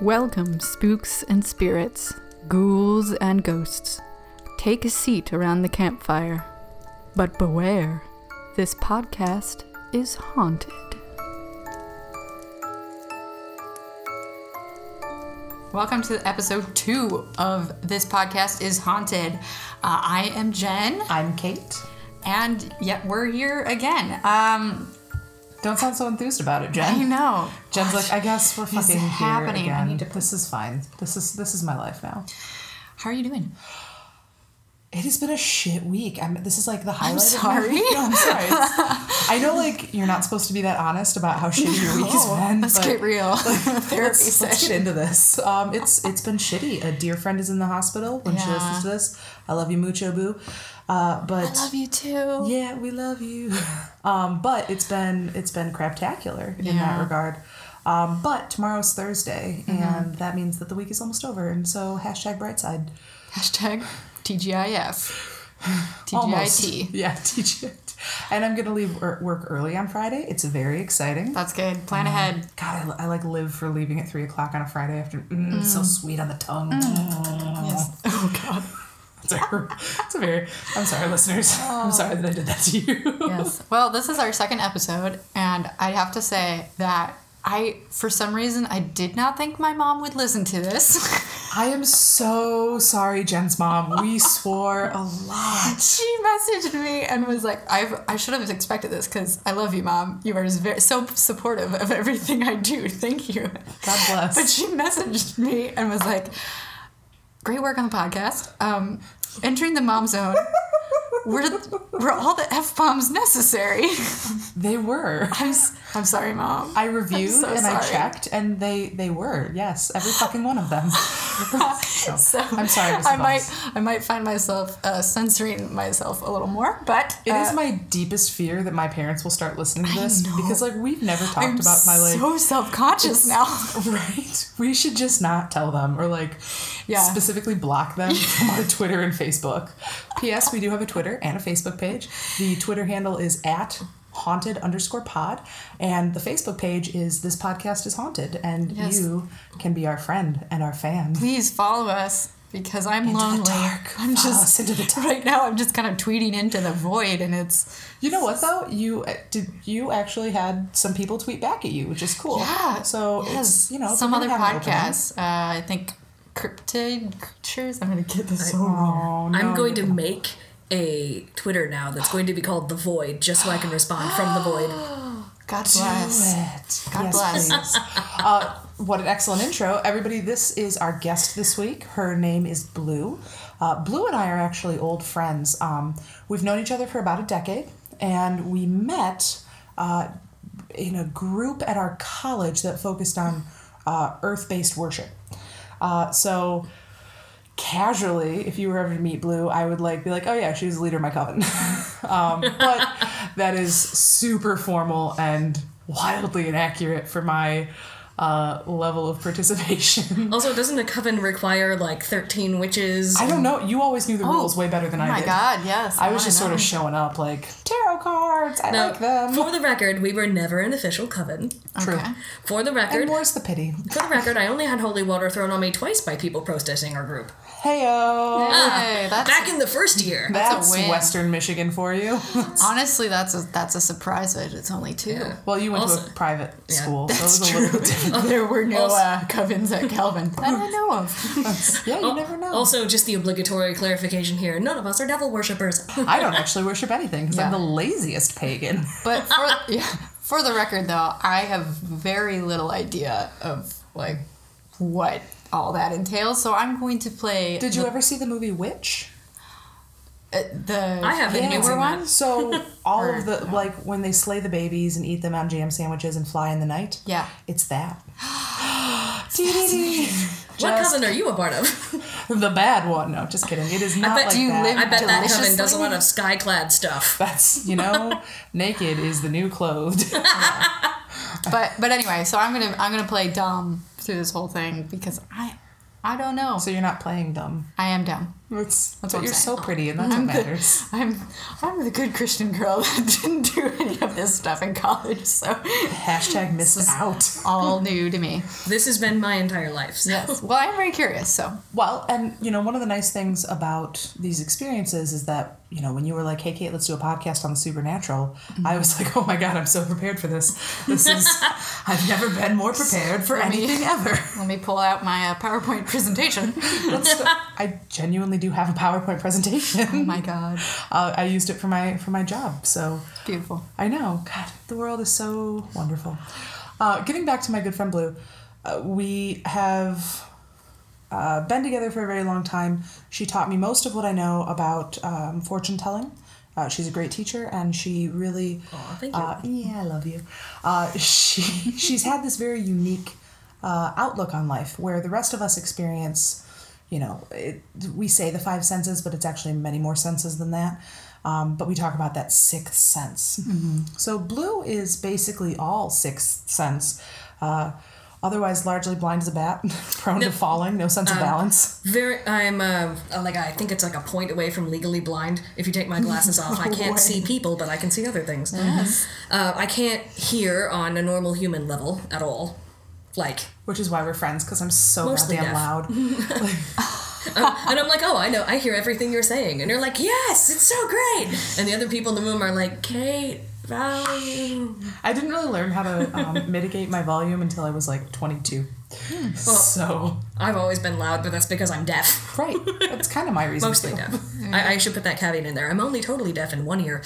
Welcome, spooks and spirits, ghouls and ghosts. Take a seat around the campfire. But beware, this podcast is haunted. Welcome to episode two of This Podcast is Haunted. Uh, I am Jen, I'm Kate. and yet we're here again. Um, Don't sound so enthused about it, Jen. I know. Jen's like, I guess we're fucking here happening? I again. need to- This is fine. This is this is my life now. How are you doing? It has been a shit week. I'm. This is like the highlight. sorry. Of my, no, I'm sorry. I know, like you're not supposed to be that honest about how shitty your week has been. Let's get real. Therapy Let's, let's session. get into this. Um, it's it's been shitty. A dear friend is in the hospital when she listens to this. I love you mucho, boo. Uh, but I love you too. Yeah, we love you. Um, but it's been it's been craptacular in that regard. Um, but tomorrow's Thursday, Mm-hmm. and that means that the week is almost over. And so hashtag brightside. Hashtag TGIF. Almost. TGIT. Yeah, TGIT. And I'm gonna leave work early on Friday. It's very exciting. That's good. Plan ahead. God, I, I like live for leaving at three o'clock on a Friday after. Mm, it's So sweet on the tongue. Yes. Oh God. It's, a, it's a very. I'm sorry, listeners. I'm oh. sorry that I did that to you. Yes. Well, this is our second episode, and I have to say that I, for some reason, I did not think my mom would listen to this. I am so sorry, Jen's mom. We swore a lot. she messaged me and was like, "I I should have expected this because I love you, mom. You are very so supportive of everything I do. Thank you." God bless. But she messaged me and was like, "Great work on the podcast. Um, entering the mom zone. Were were all the f bombs necessary?" They were. I'm I'm sorry, mom. I reviewed so and I checked, and they they were yes, every fucking one of them. So, So I'm sorry, Mrs. I might I might find myself uh, censoring myself a little more, but It is uh, my deepest fear that my parents will start listening to this because like we've never talked I'm about my like so self conscious now. right. We should just not tell them or like Yeah. specifically block them from our Twitter and Facebook. P.S. We do have a Twitter and a Facebook page. The Twitter handle is at haunted underscore pod and the facebook page is this podcast is haunted and Yes. you can be our friend and our fan Please follow us because I'm Into the lonely. dark. I'm Follow just us into the dark. right now. I'm just kind of tweeting into the void, and it's You know what though? You uh, did. You actually had some people tweet back at you, which is cool. yeah. So yes. it's you know some other gonna have an opening. podcasts. Uh, I think cryptid creatures. I'm gonna get this so wrong. Oh, no. I'm going to make a Twitter now that's going to be called The Void, just so I can respond from the void. God Do bless. it. God yes, bless. uh, what an excellent intro, everybody! This is our guest this week. Her name is Blue. Uh, Blue and I are actually old friends. Um, we've known each other for about a decade, and we met uh, in a group at our college that focused on uh, earth-based worship. Uh, so casually, if you were ever to meet Blue, I would like be like, oh yeah, she was the leader of my coven. um, but that is super formal and wildly inaccurate for my uh, level of participation. Also, doesn't a coven require like 13 witches? I don't know. You always knew the rules way better than I. Oh I my did. God! Yes. I was wanna just sort of showing up like tarot cards. I Now, like them. For the record, we were never an official coven. True. Okay. For the And record, more's the pity. for the record, I only had holy water thrown on me twice by people protesting our group. Heyo. Hey, that's Back in the first year. That's win. Western Michigan for you. honestly that's a that's a surprise that it's only two. well, you went to a private Yeah, school, so it That's was a true. little bit different. there were no Also- uh, covens at Calvin that I know of. Yeah, you never know. Also, just the obligatory clarification here none of us are devil worshippers. I don't actually worship anything because I'm the laziest pagan. But for yeah, for the record, though, I have very little idea of like what all that entails. So I'm going to play. Did you the, ever see the movie Witch? uh, the I haven't the seen newer that. one? So all Or- of the like when they slay the babies and eat them on jam sandwiches and fly in the night. Yeah. It's that. What coven are you a part of? the bad one. No, just kidding. It is not I bet- like you that. live- I bet that coven does a lot of skyclad stuff. That's you know, naked is the new clothed. But but anyway, so I'm gonna I'm gonna play dumb through this whole thing because I I don't know. so you're not playing dumb. I am dumb. It's, That's but what I'm you're saying. so pretty, and that's what matters. I'm I'm the good Christian girl that didn't do any of this stuff in college, so Hashtag missed out. all new to me. This has been my entire life. So. Yes. Well, I'm very curious, so Well, and you know, one of the nice things about these experiences is that you know when you were like, "Hey, Kate, let's do a podcast on the supernatural," I was like, "Oh my god, I'm so prepared for this. This is I've never been more prepared for Let me- anything ever." let me pull out my uh, PowerPoint presentation. I genuinely do have a PowerPoint presentation. oh my god, Uh, I used it for my for my job, so beautiful. I know. God, the world is so wonderful. Uh, getting back to my good friend Blue, uh, we have uh, been together for a very long time. She taught me most of what I know about um, fortune telling. Uh, she's a great teacher, and she really. Aw, thank you. Uh, yeah, I love you. Uh, she she's had this very unique uh, outlook on life, where the rest of us experience. You know, it, we say the five senses, but it's actually many more senses than that. Um, but we talk about that sixth sense. So blue is basically all sixth sense. Uh, otherwise, largely blind as a bat, prone to falling, no sense of balance. Very, I'm uh, like I think it's like a point away from legally blind. If you take my glasses off, I can't see people, but I can see other things. Yes. Uh, I can't hear on a normal human level at all. Like, Which is why we're friends, because I'm so goddamn deaf. loud. um, and I'm like, oh, I know, I hear everything you're saying, and you're like, yes, it's so great. And the other people in the room are like, Kate, volume. I didn't really learn how to um, mitigate my volume until I was like 22. Well, so, I've always been loud, but that's because I'm deaf. right. That's kind of my reason. Mostly too. deaf. I, I should put that caveat in there. I'm only totally deaf in one ear.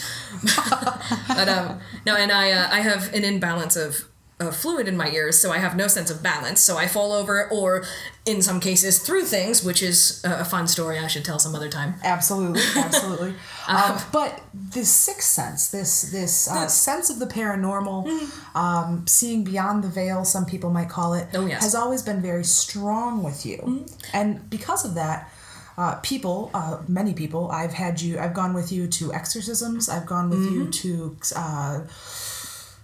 but um, no, and I uh, I have an imbalance of. Of fluid in my ears, so I have no sense of balance. So I fall over, or in some cases, through things, which is a, fun story I should tell some other time. Absolutely, absolutely. Uh-huh. um, but this sixth sense, this this uh, sense of the paranormal, um, seeing beyond the veil, some people might call it, Oh, yes. Mm-hmm. has always been very strong with you, and because of that. Uh, people, uh, many people, I've had you, I've gone with you to exorcisms, I've gone with you Mm-hmm. to uh,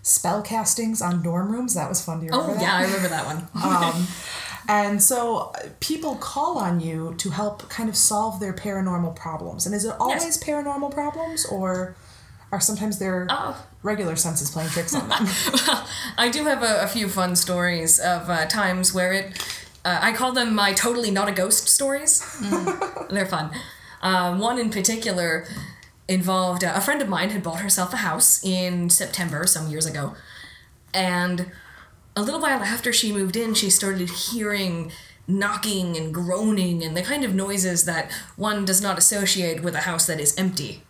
spell castings on dorm rooms. That was fun. Do you remember Oh that? yeah, I remember that one. Um, and so people call on you to help kind of solve their paranormal problems. And is it always paranormal problems or are sometimes their Oh. regular senses playing tricks on them? I do have a, a few fun stories of uh, times where it. Uh, I call them my totally not a ghost stories. They're fun. Um, one in particular involved uh, a friend of mine had bought herself a house in September some years ago, and a little while after she moved in, she started hearing knocking and groaning and the kind of noises that one does not associate with a house that is empty.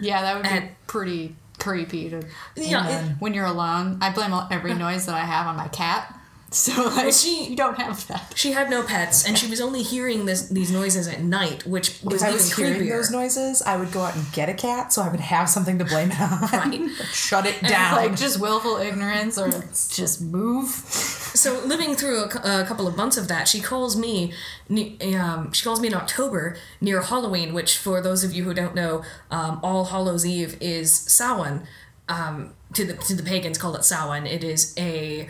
Yeah, that would be pretty creepy to Yeah, it- when you're alone. I blame every noise that I have on my cat. So like, she- you don't have that. She had no pets, and she was only hearing this these noises at night, which was if I even was hearing creepier. those noises, I would go out and get a cat so I would have something to blame it on. Right. Shut it down. Like just willful ignorance or just move. So living through a, a couple of months of that, she calls me. Um, she calls me in October near Halloween, which for those of you who don't know, um, All Hallows Eve is Samhain. Um, to the to the pagans, called it Samhain. It is a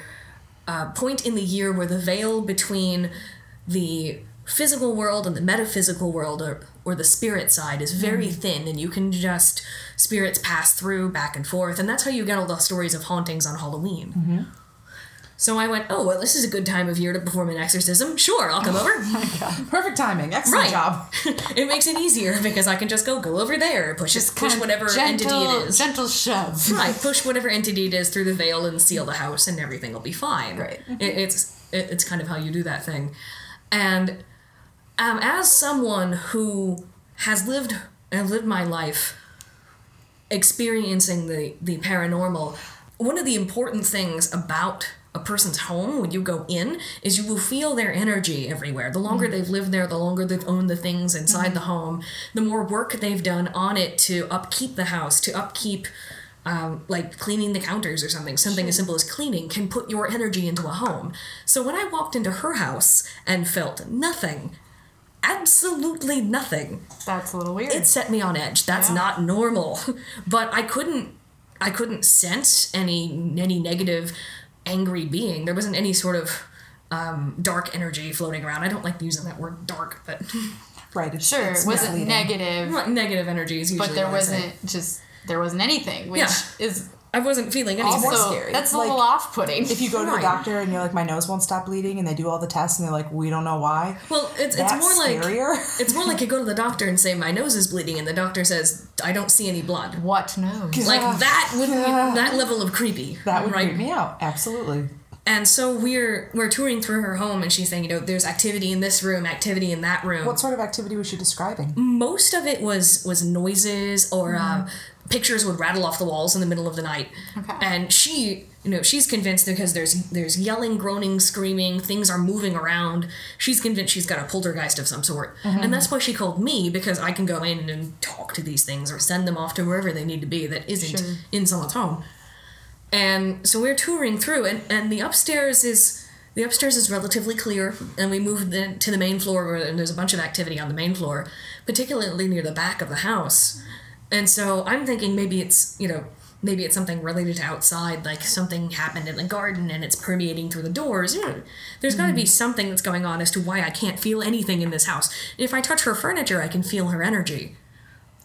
uh, point in the year where the veil between the physical world and the metaphysical world or, or the spirit side is very thin and you can just spirits pass through back and forth and that's how you get all the stories of hauntings on halloween so i went oh well this is a good time of year to perform an exorcism sure i'll come over Perfect timing. Excellent Right. job. it makes it easier because i can just go go over there push it, push whatever gentle, entity it is Gentle shove. Right, push whatever entity it is through the veil and seal the house, and everything will be fine. Right. It, it's it, it's kind of how you do that thing, and um, as someone who has lived and lived my life experiencing the the paranormal, one of the important things about a person's home when you go in is you will feel their energy everywhere. The longer they've lived there, the longer they've owned the things inside the home, the more work they've done on it to upkeep the house, to upkeep um, like cleaning the counters or something, something as simple as cleaning can put your energy into a home. So when I walked into her house and felt nothing, absolutely nothing, That's a little weird. it set me on edge. That's Yeah. not normal. But I couldn't I couldn't sense any any negative angry being. There wasn't any sort of um, dark energy floating around. I don't like using that word dark, but Right. It's, Sure, it's it wasn't negative, Right, Negative energy is usually but there what I say. wasn't just there wasn't anything, which Yeah. is I wasn't feeling anything. more also scary. that's a Like, little off-putting. If you go to the doctor and you're like, my nose won't stop bleeding, and they do all the tests and they're like, we don't know why. Well, it's, it's That's more like it's more like you go to the doctor and say my nose is bleeding, and the doctor says I don't see any blood. what knows? Like Yeah. that would be Yeah. that level of creepy. That would right? creep me out. Absolutely. And so we're we're touring through her home, and she's saying, you know, there's activity in this room, activity in that room. What sort of activity was she describing? Most of it was was noises or um, pictures would rattle off the walls in the middle of the night. Okay. And she, you know, she's convinced because there's there's yelling, groaning, screaming, things are moving around. She's convinced she's got a poltergeist of some sort, mm-hmm. and that's why she called me because I can go in and talk to these things or send them off to wherever they need to be that isn't Sure. in someone's home. And so we're touring through, and, and the upstairs is the upstairs is relatively clear, and we move the, to the main floor where and there's a bunch of activity on the main floor, particularly near the back of the house. And so I'm thinking maybe it's you know maybe it's something related to outside, like something happened in the garden and it's permeating through the doors. There's got to be mm-hmm. something that's going on as to why I can't feel anything in this house. If I touch her furniture, I can feel her energy.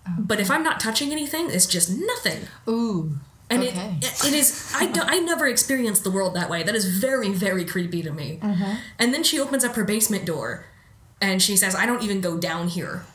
Oh. But if I'm not touching anything, it's just nothing. Ooh. And Okay. it, it, is, I, don't, I never experienced the world that way. That is very, very creepy to me. Mm-hmm. And then she opens up her basement door and she says, I don't even go down here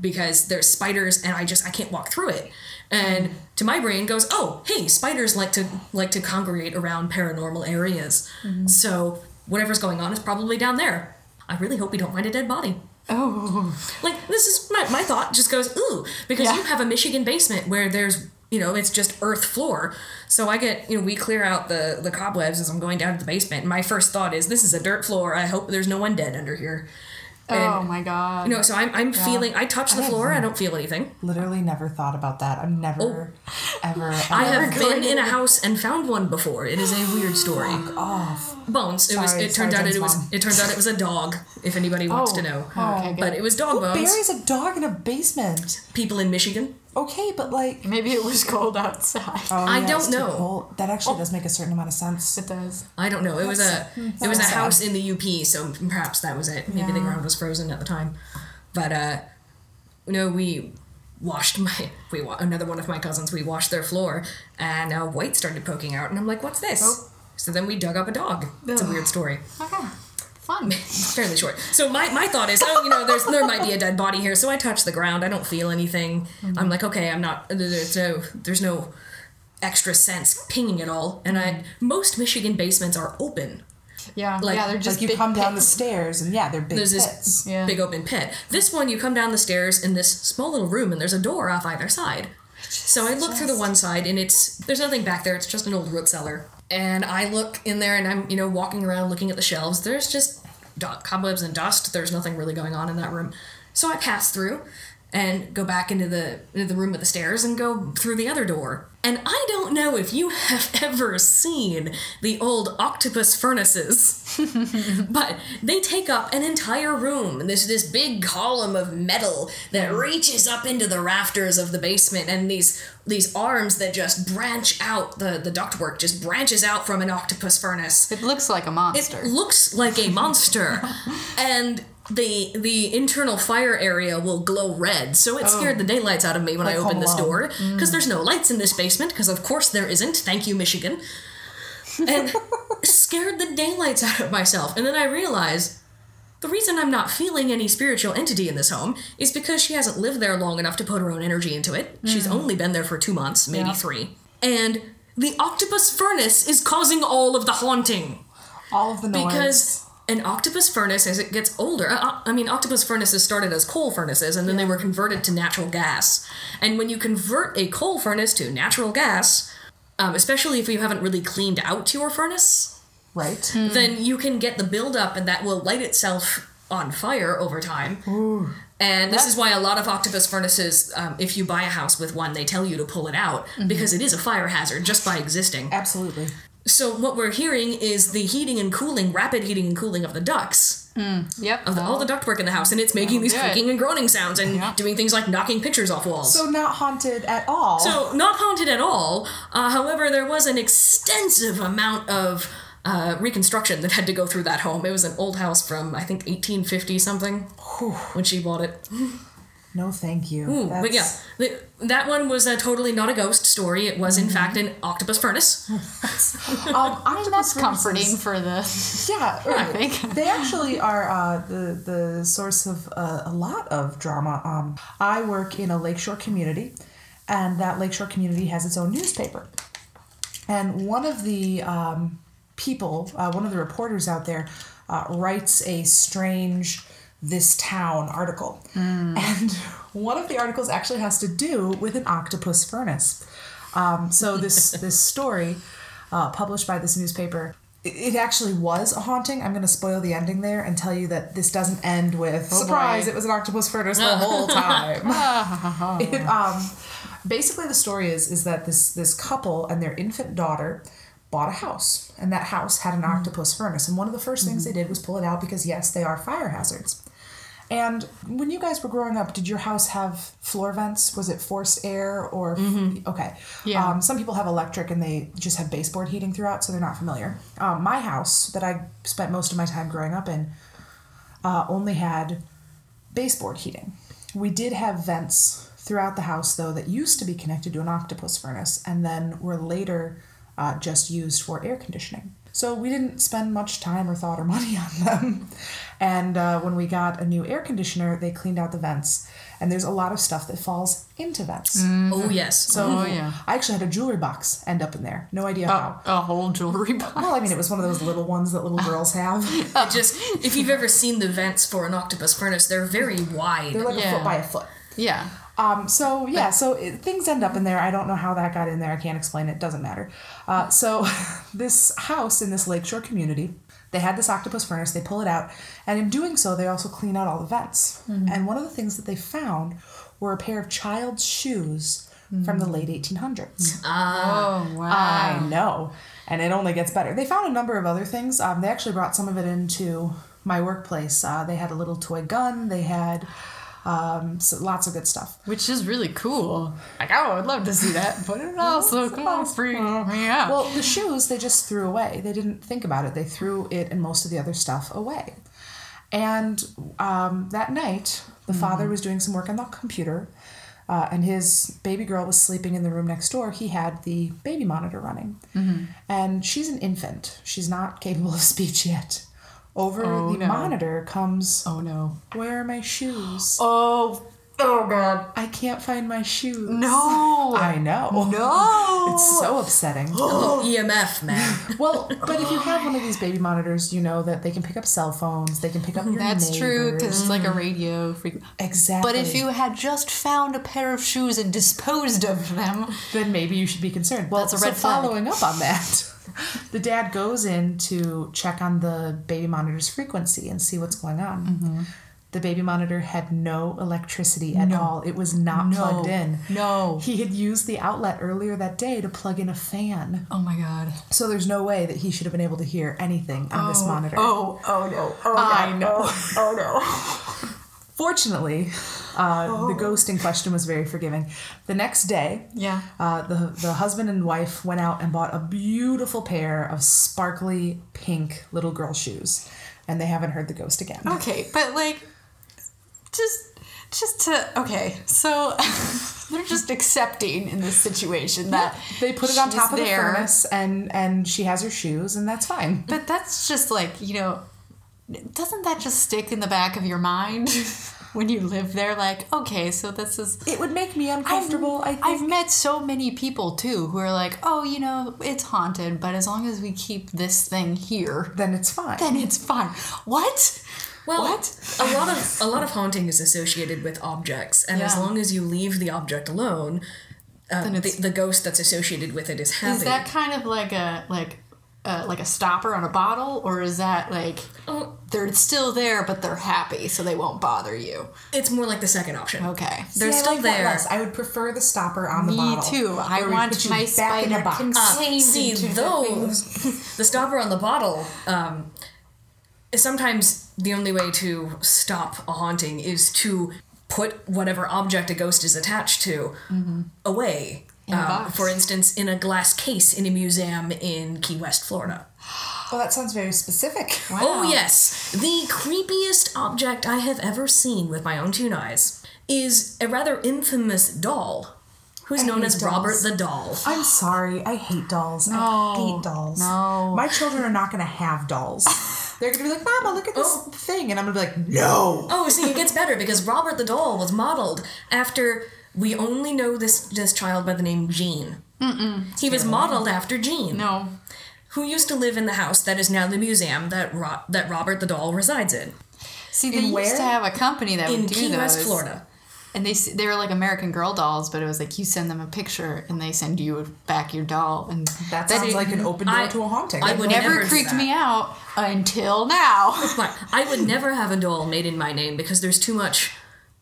because there's spiders and I just, I can't walk through it. And to my brain goes, oh, hey, spiders like to, like to congregate around paranormal areas. Mm-hmm. So whatever's going on is probably down there. I really hope we don't find a dead body. Oh. Like this is my, my thought just goes ooh because Yeah. you have a Michigan basement where there's you know it's just earth floor. So I get you know we clear out the the cobwebs as I'm going down to the basement. And my first thought is this is a dirt floor. I hope there's no one dead under here. Oh my god. You know, so I'm I'm feeling. I touch the I floor. I don't feel anything. Literally never thought about that. I've never, oh. ever, ever. Oh. I have going been in a house and found one before. It is a weird story. off. Bones. It was. Sorry, It turned sorry, out it was. mom. It turned out it was a dog. If anybody wants Oh. to know. Oh, okay, good. But it was dog Who bones. buries a dog in a basement? People in Michigan. Okay, but like. Maybe it was cold outside. Oh, I yeah, don't know. That actually does make a certain amount of sense. It does. I don't know. It was a it was a house sad. in the UP, so perhaps that was it. Maybe the ground was frozen at the time. But uh you know, we washed my we wa- another one of my cousins, we washed their floor and uh, white started poking out and I'm like, "What's this?" Oh. So then we dug up a dog. It's a weird story. Okay. Fun. Fairly short. So my, my thought is, oh, you know, there's there might be a dead body here. So I touch the ground. I don't feel anything. Mm-hmm. I'm like, okay, I'm not. There's no there's no extra sense pinging at all. And I most Michigan basements are open. Yeah. Like- yeah, they're just Like you come down the stairs, and yeah, they're big There's pits. this Yeah. big open pit. This one, you come down the stairs in this small little room, and there's a door off either side. So I look through the one side, and it's there's nothing back there. It's just an old root cellar. And I look in there, and I'm you know walking around looking at the shelves. There's just cobwebs and dust. There's nothing really going on in that room. So I pass through and go back into the into the room with the stairs and go through the other door. And I don't know if you have ever seen the old octopus furnaces. But they take up an entire room. And there's this big column of metal that reaches up into the rafters of the basement, and these these arms that just branch out. The the ductwork just branches out from an octopus furnace. It looks like a monster. It looks like a monster, and the the internal fire area will glow red. So it oh. scared the daylights out of me when I opened this door because mm. there's no lights in this basement. Because of course there isn't. Thank you, Michigan. And scared the daylights out of myself. And then I realized the reason I'm not feeling any spiritual entity in this home is because she hasn't lived there long enough to put her own energy into it. She's mm. only been there for two months, maybe Yeah. three. And the octopus furnace is causing all of the haunting All of the noise. because an octopus furnace as it gets older. Uh, i mean octopus furnaces started as coal furnaces and then they were converted to natural gas. And when you convert a coal furnace to natural gas um, especially if you haven't really cleaned out your furnace right. then you can get the buildup and that will light itself on fire over time. And this is why a lot of octopus furnaces um, if you buy a house with one they tell you to pull it out because it is a fire hazard just by existing. Absolutely. So what we're hearing is the heating and cooling, rapid heating and cooling of the ducts, yep. of the, all the ductwork in the house, and it's making these creaking and groaning sounds and Yeah. doing things like knocking pictures off walls. So not haunted at all. So not haunted at all. Uh, however, there was an extensive amount of uh, reconstruction that had to go through that home. It was an old house from I think 1850 something when she bought it. No, thank you. Ooh, but yeah, the, that one was uh, totally not a ghost story. It was in Mm-hmm. fact an octopus furnace. Um, I mean, that's octopus comforting furnaces- for the. Yeah, right. think. they actually are uh, the the source of uh, a lot of drama. Um, I work in a lakeshore community, and that lakeshore community has its own newspaper. And one of the um, people, uh, one of the reporters out there, uh, writes a strange "This Town" article, and one of the articles actually has to do with an octopus furnace. Um, so this this story, uh, published by this newspaper, it, actually was a haunting. I'm going to spoil the ending there and tell you that this doesn't end with surprise. boy. It was an octopus furnace the whole time. It, um, basically, the story is is that this this couple and their infant daughter bought a house, and that house had an octopus furnace. And one of the 1st things they did was pull it out because yes, they are fire hazards. And when you guys were growing up, did your house have floor vents? Was it forced air or okay? Yeah. Um, some people have electric and they just have baseboard heating throughout, so they're not familiar. Um, my house that I spent most of my time growing up in uh, only had baseboard heating. We did have vents throughout the house, though, that used to be connected to an octopus furnace and then were later uh, just used for air conditioning. So we didn't spend much time or thought or money on them. And uh, when we got a new air conditioner, they cleaned out the vents. And there's a lot of stuff that falls into vents. Oh yes. So Oh, yeah. I actually had a jewelry box end up in there. No idea how. A whole jewelry box. Well, I mean, it was one of those little ones that little girls have. It just if you've ever seen the vents for an octopus furnace, they're very wide. They're like a foot by a foot. Yeah. Um, so yeah, so it, things end up in there. I don't know how that got in there. I can't explain it. Doesn't matter. Uh, so this house in this lakeshore community, they had this octopus furnace. They pull it out, and in doing so, they also clean out all the vents. And one of the things that they found were a pair of child's shoes from the late 1800s. Oh wow. I know. And it only gets better. They found a number of other things. Um, they actually brought some of it into my workplace. Uh, they had a little toy gun. They had um, so lots of good stuff. Which is really cool. Like oh, I would love to see that, but it also kind of freaks me out. Well, the shoes they just threw away. They didn't think about it. They threw it and most of the other stuff away. And um, that night, the father was doing some work on the computer, uh, and his baby girl was sleeping in the room next door. He had the baby monitor running, and she's an infant. She's not capable of speech yet. Over Oh, the no. monitor comes, oh no. "Where are my shoes? Oh. Oh god. I can't find my shoes." No. I know. No. It's so upsetting. Oh, EMF, man. Well, but if you have one of these baby monitors, you know that they can pick up cell phones. They can pick up your That's true because it's like a radio frequency. exactly. But if you had just found a pair of shoes and disposed of them, then maybe you should be concerned. Well, That's a so red flag. following up on that, the dad goes in to check on the baby monitor's frequency and see what's going on. Mm-hmm. The baby monitor had no electricity at all. It was not No. plugged in. No. He had used the outlet earlier that day to plug in a fan. oh my god. So there's no way that he should have been able to hear anything on this monitor. Oh, oh no. Oh, I God. know. Oh no. Fortunately, uh, the ghost in question was very forgiving. The next day, Yeah. uh, the the husband and wife went out and bought a beautiful pair of sparkly pink little girl shoes, and they haven't heard the ghost again. Okay, but like, just, just to okay, so they're just accepting in this situation that They put it on top of the there. furnace, and and she has her shoes, and that's fine. But that's just like you know, doesn't that just stick in the back of your mind when you live there? Like, okay, so this is. It would make me uncomfortable. I think. I've met so many people too who are like, oh, you know, it's haunted, but as long as we keep this thing here, then it's fine. then it's fine. What? Well, What? a lot of a lot of haunting is associated with objects, and as long as you leave the object alone, uh, Then the, the ghost that's associated with it is happy. Is that kind of like a like uh, like a stopper on a bottle, or is that like Oh. they're still there but they're happy so they won't bother you? It's more like the second option. Okay. They're See, I still like there. I would prefer the stopper on the Me bottle. Me too. I want my back in a spider box. contained See into the those the stopper on the bottle. Um, is sometimes the only way to stop a haunting is to put whatever object a ghost is attached to away. Mm-hmm. In a Um, for instance, in a glass case in a museum in Key West, Florida. Well, that sounds very specific. Oh, yes. The creepiest object I have ever seen with my own two eyes is a rather infamous doll who's I known as Robert the Doll. I'm sorry. I hate dolls. I No. hate dolls. No. My children are not going to have dolls. They're going to be like, Mama, look at this Oh. thing. And I'm going to be like, no. Oh, see, it gets better because Robert the Doll was modeled after. We only know this this child by the name Gene. Mm-mm. He was modeled after Gene, No. who used to live in the house that is now the museum that Ro- that Robert the Doll resides in, See, they In used where? to have a company that in would do Key those. West, Florida. And they they were like American Girl dolls, but it was like you send them a picture and they send you back your doll, and That sounds like an open door I- to a haunting. I I've would never never never creeped me out until now. I would never have a doll made in my name because there's too much,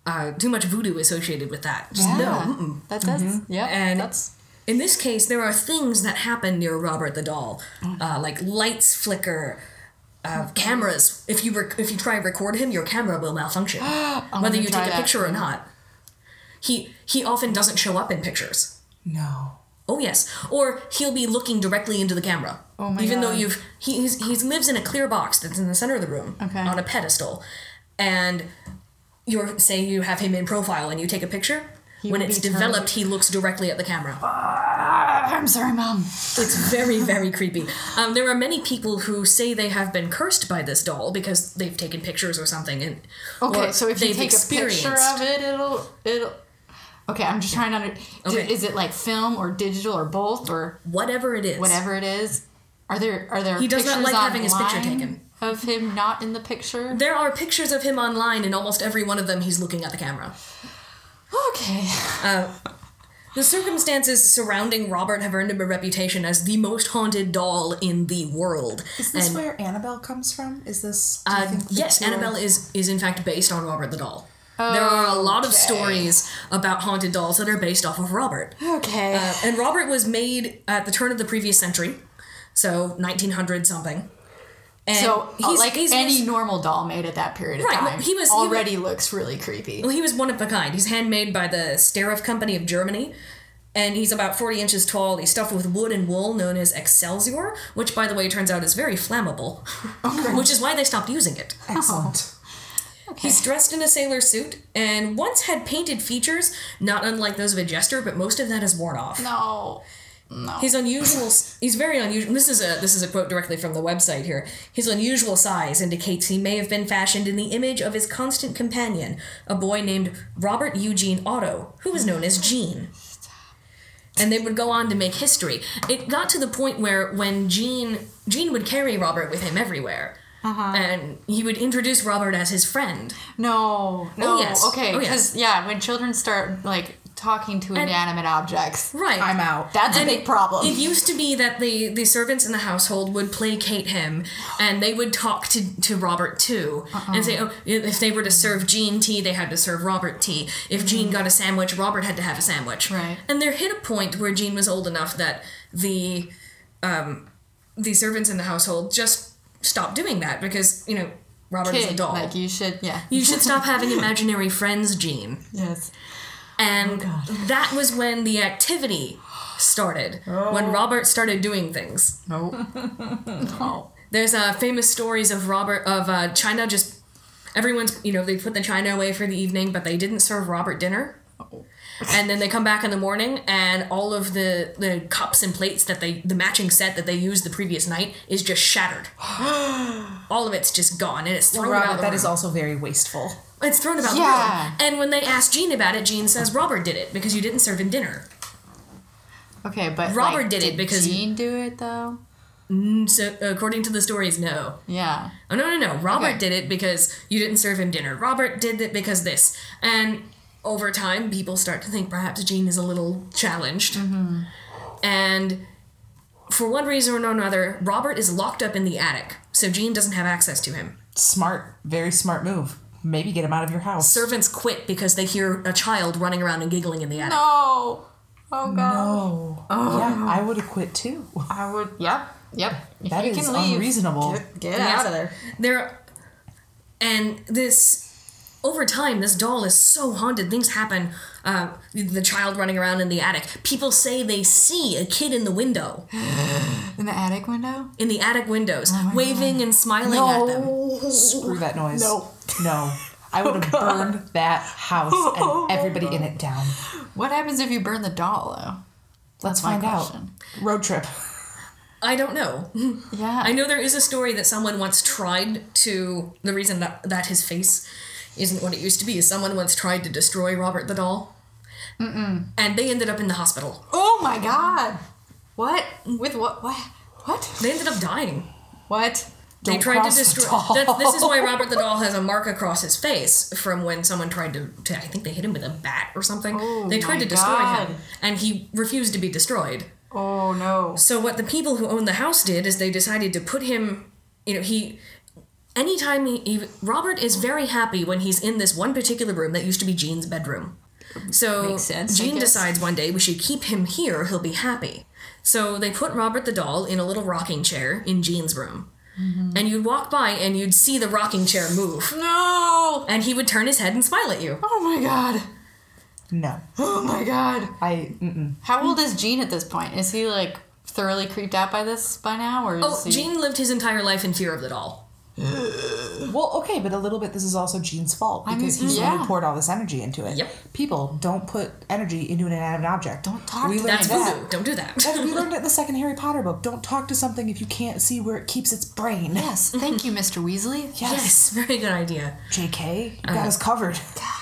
uh, too much voodoo associated with that. Just no. mm-mm. That does. Yeah. And that's in this case, there are things that happen near Robert the doll, uh, like lights flicker, uh, cameras. If you rec- if you try and record him, your camera will malfunction, whether you take a that. picture or not. He he often doesn't show up in pictures. No. Oh yes, or he'll be looking directly into the camera. Oh my Even though you've he he's, he lives in a clear box that's in the center of the room Okay. on a pedestal, and you're say you have him in profile and you take a picture. He when it's developed, he looks directly at the camera. Ah, I'm sorry, mom. It's very, very creepy. Um, there are many people who say they have been cursed by this doll because they've taken pictures or something. And Okay, so if you take a picture of it, it'll it'll. Okay, I'm just trying to. Under, Okay. Is it like film or digital or both or whatever it is, whatever it is? Are there are there He does not pictures like having his picture online taken. of him not in the picture? There are pictures of him online, and almost every one of them he's looking at the camera. Okay. The circumstances surrounding Robert have earned him a reputation as the most haunted doll in the world. Is this And, where Annabelle comes from? Is this. Do you uh, think yes, Annabelle is is in fact based on Robert the doll. There are a lot of stories about haunted dolls that are based off of Robert. Okay. Uh, and Robert was made at the turn of the previous century, so 1900 something. And so uh, like any normal doll made at that period of Right, time, he was- he was- already looks really creepy. Well, he was one of a kind. He's handmade by the Steiff Company of Germany, and he's about 40 inches tall. He's stuffed with wood and wool known as Excelsior, which, by the way, turns out is very flammable, which is why they stopped using it. Excellent. He's dressed in a sailor suit and once had painted features, not unlike those of a jester, but most of that is worn off. No. No. His unusual he's very unusual. This is a this is a quote directly from the website here. His unusual size indicates he may have been fashioned in the image of his constant companion, a boy named Robert Eugene Otto, who was known as Gene. And they would go on to make history. It got to the point where when Gene Gene would carry Robert with him everywhere. And he would introduce Robert as his friend. No. No. yes. Okay. Oh, yes. Because yeah, when children start like talking to inanimate objects, Right. I'm out. that's a big it- problem. It used to be that the, the servants in the household would placate him, and they would talk to, to Robert too, and say, oh, if they were to serve Gene tea, they had to serve Robert tea. If Gene got a sandwich, Robert had to have a sandwich. Right. And there hit a point where Gene was old enough that the um, the servants in the household just stopped doing that because you know Robert is a Kid, doll. like you should. Yeah. you should stop having imaginary friends, Gene. yes. And that was when the activity started. When Robert started doing things. Nope. no. There's uh, famous stories of Robert of uh, China just everyone's you know they put the china away for the evening, but they didn't serve Robert dinner. And then they come back in the morning, and all of the the cups and plates that they the matching set that they used the previous night is just shattered. all of it's just gone, and it's thrown about Robert, the that is room. also very wasteful. It's thrown about Yeah. the room. And when they ask Gene about it, Gene says Robert did it because you didn't serve him dinner. Okay, but Robert like, did it because- jean do it though. Mm, so according to the stories, no. Yeah. Oh no no no! Robert Okay. did it because you didn't serve him dinner. Robert did it because this. And over time, people start to think perhaps Gene is a little challenged. Mm-hmm. And for one reason or another, Robert is locked up in the attic, so Gene doesn't have access to him. Smart, very smart move. Maybe get him out of your house. Servants quit because they hear a child running around and giggling in the attic. No. Oh god. Oh. Yeah, I would have quit too. I would. Yep. Yep. If That you is can leave, unreasonable. Get, get Yes. out of there. There, and this over time, this doll is so haunted. Things happen. Uh, the child running around in the attic. People say they see a kid in the window, In the attic window? in the attic windows, waving and smiling at them. Screw that noise. No. No. I would have burned that house and everybody in it down. What happens if you burn the doll, though? Let's That's my find question. out. Road trip. I don't know. Yeah. I know there is a story that someone once tried to. The reason that, that his face isn't what it used to be someone once tried to destroy Robert the doll. Mm-mm. And they ended up in the hospital. Oh my god. What? With what? What? What? They ended up dying. What? They Don't tried to destroy. That, this is why Robert the doll has a mark across his face from when someone tried to. to I think they hit him with a bat or something. Oh they tried to destroy God. him, and he refused to be destroyed. Oh no. So what the people who owned the house did is they decided to put him. You know, he. Anytime he, he Robert is very happy when he's in this one particular room that used to be Gene's bedroom. So Makes sense, Gene decides one day we should keep him here. He'll be happy. So they put Robert the doll in a little rocking chair in Gene's room. Mm-hmm. And you'd walk by and you'd see the rocking chair move. No. And he would turn his head and smile at you. Oh my god. No. Oh my god. I. Mm-mm. How old is Gene at this point? Is he like thoroughly creeped out by this by now, or is Oh, he? Gene lived his entire life in fear of the doll. 呃 Well, okay, but a little bit. This is also Gene's fault I because mean, he's the one yeah. who poured all this energy into it. Yep. People don't put energy into an inanimate object. Don't talk We to learned That's that. voodoo. Don't do that. That- we learned it in the second Harry Potter book. Don't talk to something if you can't see where it keeps its brain. Yes. Thank you, Mr. Weasley. Yes. Yes, very good idea. JK, you Uh, got us covered.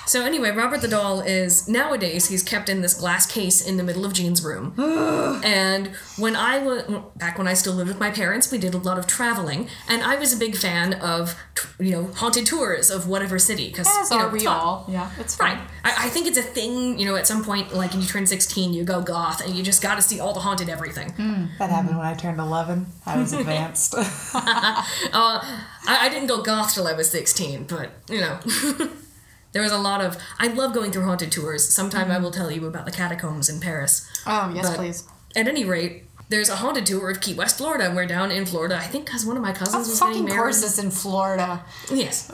So anyway, Robert the doll is nowadays he's kept in this glass case in the middle of Gene's room. and when I was back when I still lived with my parents, we did a lot of traveling, and I was a big fan of t- you know haunted tours of whatever city because As you know we it's fun. all. Yeah, it's Right. fine. I, I think it's a thing, you know, at some point, like when you turn 16, you go goth and you just gotta see all the haunted everything. Hmm. That happened when I turned 11. I was advanced. Uh, I, I didn't go goth till I was 16, but, you know. there was a lot of. I love going through haunted tours. Sometime I hmm. will tell you about the catacombs in Paris. Oh yes, But- please. At any rate, there's a haunted tour of Key West, Florida. We're down in Florida, I think, because one of my cousins Of was getting married. course, it's in Florida. Yes.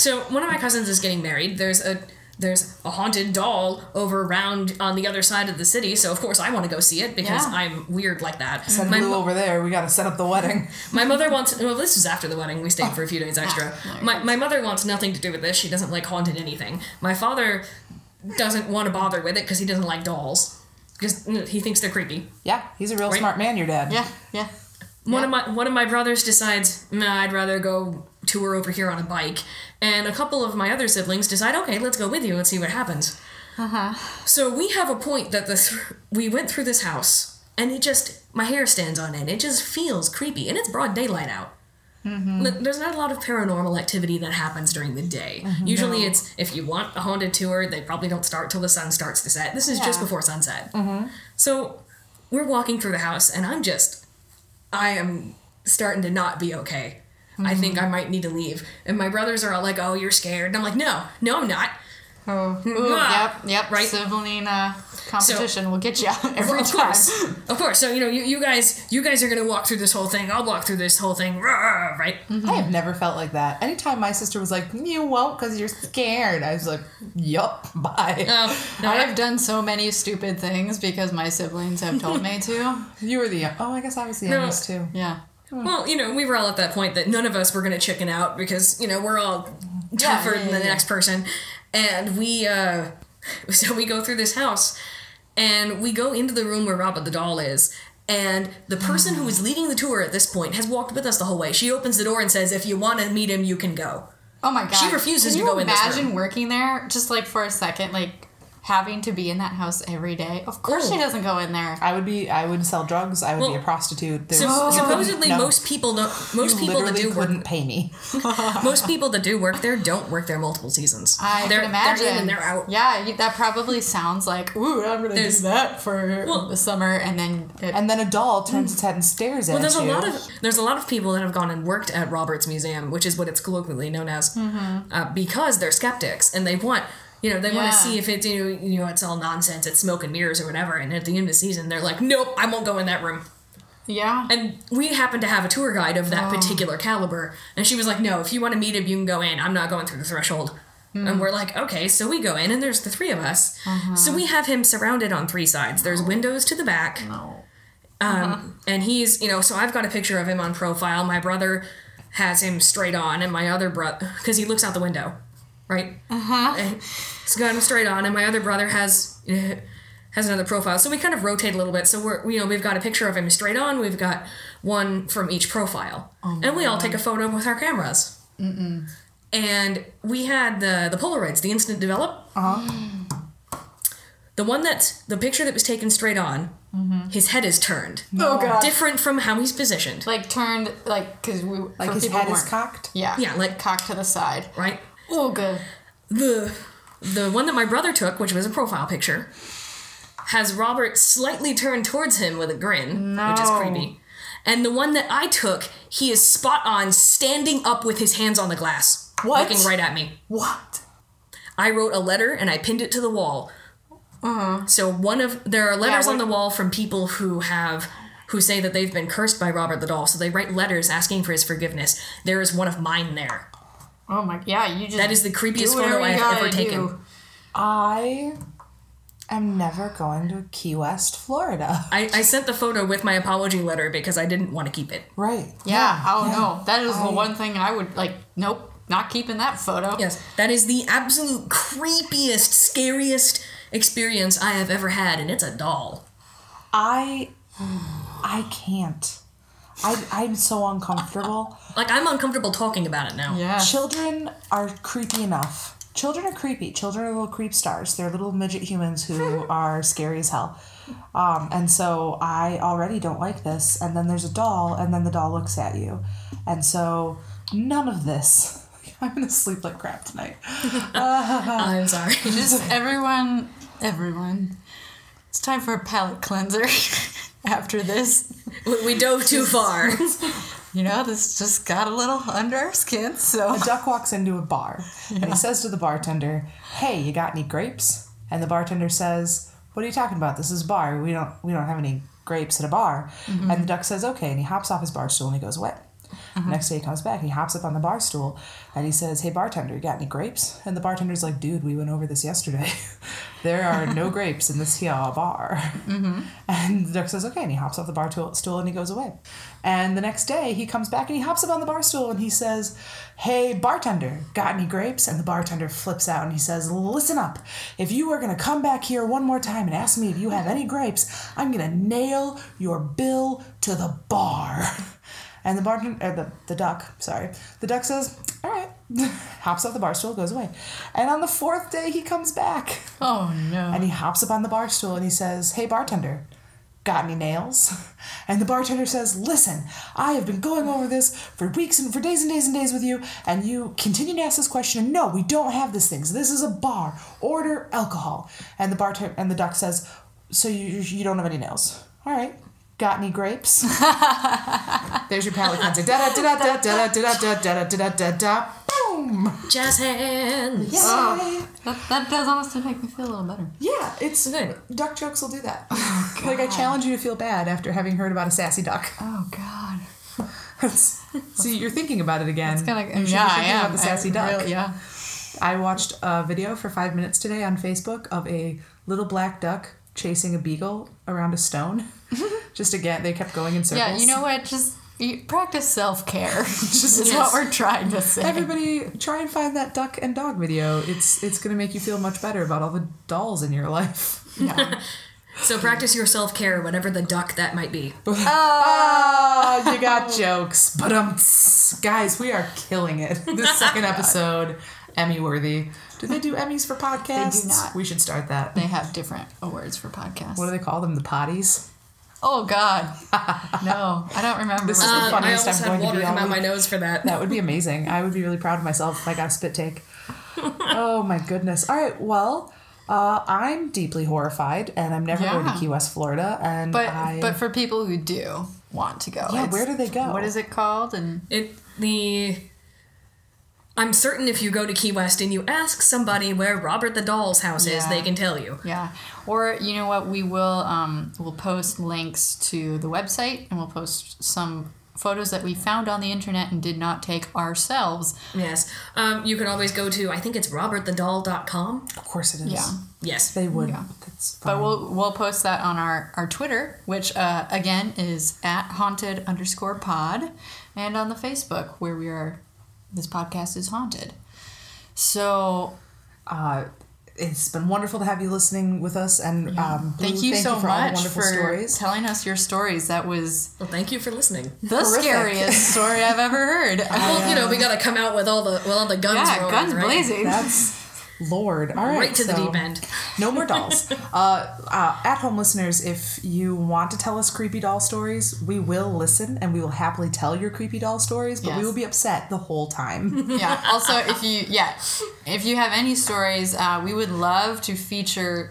so one of my cousins is getting married. There's a there's a haunted doll over around on the other side of the city. So of course I want to go see it because Yeah. I'm weird like that. Send mo- over there. We got to set up the wedding. my mother wants. Well, this was after the wedding. We stayed for a few days extra. Ah, My my mother wants nothing to do with this. She doesn't like haunted anything. My father doesn't want to bother with it because he doesn't like dolls. Because he thinks they're creepy. Yeah, he's a real Right. smart man, your dad. Yeah, yeah. One Yeah. of my one of my brothers decides, nah, I'd rather go tour over here on a bike, and a couple of my other siblings decide, okay, let's go with you and see what happens. Uh-huh. So we have a point that the th- we went through this house, and it just my hair stands on end. It just feels creepy, and it's broad daylight out. Mm-hmm. L- There's not a lot of paranormal activity that happens during the day. Mm-hmm. Usually, it's if you want a haunted tour, they probably don't start till the sun starts to set. This is just before sunset. Mm-hmm. So we're walking through the house, and I'm just I am starting to not be okay. I think I might need to leave. And my brothers are all like, "Oh, you're scared." And I'm like, "No, no, I'm not." Oh, ooh, Ah, yep, yep. right. Sibling uh, competition will get you every of time. course, of course. So you know, you, you guys, you guys are gonna walk through this whole thing. I'll walk through this whole thing, Rah, right? I have never felt like that. Anytime my sister was like, "You won't because you're scared," I was like, "Yup, bye." Oh, no, I I, have done so many stupid things because my siblings have told me to. you were the oh, I guess I was the No. youngest too. Yeah. well, you know, we were all at that point that none of us were gonna chicken out because you know we're all Yeah, tougher yeah, than the yeah, yeah. next person, and we, uh so we go through this house, and we go into the room where Robert the doll is. And the person who is leading the tour at this point has walked with us the whole way. She opens the door and says, "If you want to meet him, you can go." Oh my god. She refuses Can to you go in imagine working there just like for a second, like having to be in that house every day? Of course Oh. she doesn't go in there. I would be. I would sell drugs. I would be a prostitute. There's, So, supposedly, no. most people don't. Most you people that do work couldn't pay me. most people that do work there don't work there multiple seasons. I they're, can imagine. They're in and they're out. Yeah, you, that probably sounds like, ooh, I'm gonna There's- do that for Well- the summer, and then it, And then a doll turns its head and stares at you. Well, there's a lot of there's a lot of people that have gone and worked at Roberts Museum, which is what it's colloquially known as, uh, because they're skeptics and they want. You know, they want to see if it's you know, you know it's all nonsense, it's smoke and mirrors or whatever. And at the end of the season, they're like, "Nope, I won't go in that room." yeah. And we happen to have a tour guide of Oh. that particular caliber, and she was like, "No, if you want to meet him, you can go in. I'm not going through the threshold." And hmm. we're like, okay, so we go in and there's the three of us. Uh-huh. So we have him surrounded on three sides. There's windows to the back. No. Um, uh-huh. and he's, you know, so I've got a picture of him on profile. My brother has him straight on, and my other brother, because he looks out the window, right? Uh huh. He's got straight on, and my other brother has has another profile. So we kind of rotate a little bit. So we're, you know, we've got a picture of him straight on. We've got one from each profile, and we all take a photo with our cameras. Mm-mm. And we had the the Polaroids, the instant develop. The one that's the picture that was taken straight on, mm-hmm. his head is turned Oh god. different from how he's positioned, like turned like because we Like his head is cocked. Yeah. Yeah, like- cocked to the side. right? Oh good. The the one that my brother took, which was a profile picture, has Robert slightly turned towards him with a grin, which is creepy. And the one that I took, he is spot on, standing up with his hands on the glass, What? looking right at me. What? I wrote a letter and I pinned it to the wall. Uh-huh. So one of there are letters Yeah, on the wall from people who have who say that they've been cursed by Robert the Doll. So they write letters asking for his forgiveness. There is one of mine there. Oh my yeah, you just That is the creepiest photo I have ever taken. do. I am never going to Key West, Florida. I, I sent the photo with my apology letter because I didn't want to keep it. Right. Yeah, oh no. That is I- the one thing I would like nope, not keeping that photo. Yes, that is the absolute creepiest, scariest experience I have ever had, and it's a doll. I I can't. I I'm so uncomfortable. Like I'm uncomfortable talking about it now. Yeah. Children are creepy enough. Children are creepy. Children are little creep stars. They're little midget humans who are scary as hell. Um, and so I already don't like this. And then there's a doll, and then the doll looks at you. And so none of this. I'm gonna sleep like crap tonight. I'm sorry. Just everyone everyone. It's time for a palate cleanser after this. We, we dove too far. You know, this just got a little under our skin, so A duck walks into a bar and he says to the bartender, "Hey, you got any grapes?" And the bartender says, "What are you talking about? This is a bar. We don't we don't have any grapes at a bar." Mm-hmm. And the duck says, "Okay," and he hops off his bar stool and he goes away. Uh-huh. Next day he comes back, he hops up on the bar stool and he says, Hey bartender, you got any grapes? And the bartender's like, Dude, we went over this yesterday. there are no grapes in this here bar. Mm-hmm. And the duck says, Okay, and he hops off the bar tool- stool and he goes away. And the next day he comes back and he hops up on the bar stool and he says, Hey bartender, got any grapes? And the bartender flips out and he says, Listen up. If you are gonna come back here one more time and ask me if you have any grapes, I'm gonna nail your bill to the bar. And the bartender, uh, the, the duck, sorry, the duck says, all right, hops off the bar stool, goes away. And on the fourth day, he comes back Oh no. and he hops up on the bar stool and he says, hey, bartender, got any nails? And the bartender says, listen, I have been going over this for weeks and for days and days and days with you, and you continue to ask this question, and no, we don't have this thing. So this is a bar. Order alcohol. And the bartender and the duck says, so you, you don't have any nails. All right. Got any grapes? There's your palate cleanser. Da da da da da da da da da da da da da. Boom. Jazz hands. Yay. that, that does honestly make me feel a little better. Yeah, it's Good. Duck jokes will do that. like I challenge you to feel bad after having heard about a sassy duck. Oh god. See, you're thinking about it again. It's kind of be yeah, I am. about the sassy I duck. really- yeah. I watched a video for five minutes today on Facebook of a little black duck chasing a beagle around a stone. Just again, they kept going in circles. Yeah, you know what? Just you, practice self care. Just is what we're trying to say. Everybody, try and find that duck and dog video. It's it's gonna make you feel much better about all the dolls in your life. Yeah. So practice your self care, whatever the duck that might be. Ah, you got jokes. But um, guys, we are killing it. This second episode, Emmy worthy. Do they do Emmys for podcasts? They do not. We should start that. they have different awards for podcasts. What do they call them? The potties. Oh God. No, I don't remember. This is what the they- I funniest almost I'm had going to water be come out my nose for that. That would be amazing. I would be really proud of myself if I got a spit take. oh my goodness. All right. Well, uh, I'm deeply horrified, and I'm never going to Key West, Florida. And but I, but for people who do want to go, Yeah, where do they go? What is it called? And It the I'm certain if you go to Key West and you ask somebody where Robert the Doll's house is, they can tell you. yeah, or you know what? We will um we'll post links to the website and we'll post some photos that we found on the internet and did not take ourselves. Yes. Um, you can always go to, I think it's robertthedoll.com. Of course it is. Yeah. Yes. They would. Yeah. That's fine. But we'll we'll post that on our, our Twitter, which uh, again is at haunted underscore pod, and on the Facebook where we are. This podcast is haunted. So uh, it's been wonderful to have you listening with us, and um, Blue, thank you so for all the much wonderful for stories. telling us your stories. That was Well, thank you for listening. the Horrific. scariest story I've ever heard. I, well, you know, we got to come out with all the well, all the guns yeah, rolling, guns right? blazing. That's Lord. All right, Right to the deep end. No more dolls. uh, uh, at home listeners, if you want to tell us creepy doll stories, we will listen and we will happily tell your creepy doll stories, but we will be upset the whole time. yeah. Also, if you yeah, if you have any stories, uh, we would love to feature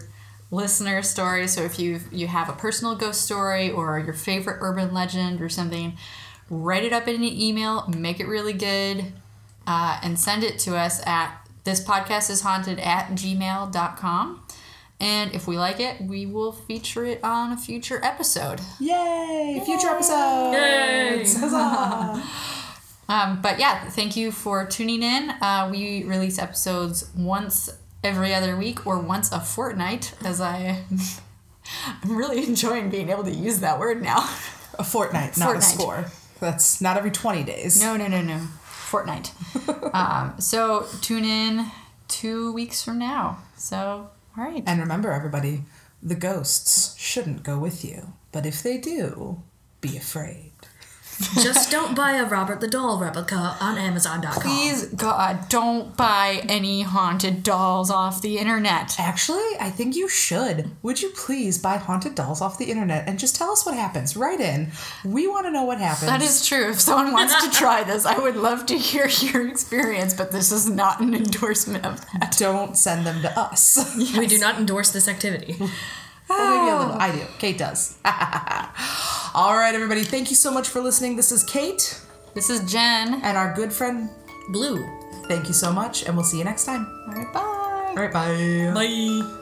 listener stories. So if you you have a personal ghost story or your favorite urban legend or something, write it up in an email, make it really good, uh, and send it to us at this podcast is haunted at gmail.com. And if we like it, we will feature it on a future episode. Yay! Future episodes! Yay! Huzzah! Um, but yeah, thank you for tuning in. Uh, we release episodes once every other week or once a fortnight, as I. I'm really enjoying being able to use that word now. a fortnight, not Fortnight. a score. That's not every 20 days. No, no, no, no. Fortnight. um, so tune in two weeks from now. So, right. And remember, everybody, the ghosts shouldn't go with you. But if they do, be afraid. Just don't buy a Robert the Doll replica on Amazon.com. Please, God, don't buy any haunted dolls off the internet. Actually, I think you should. Would you please buy haunted dolls off the internet and just tell us what happens? Write in. We want to know what happens. That is true. If someone wants to try this, I would love to hear your experience, but this is not an endorsement of that. Don't send them to us. We do not endorse this activity. Well, maybe a little. Oh. I do. Kate does. All right, everybody. Thank you so much for listening. This is Kate This is Jen. and our good friend. Blue. Thank you so much, and we'll see you next time. All right, bye. All right, bye. Bye.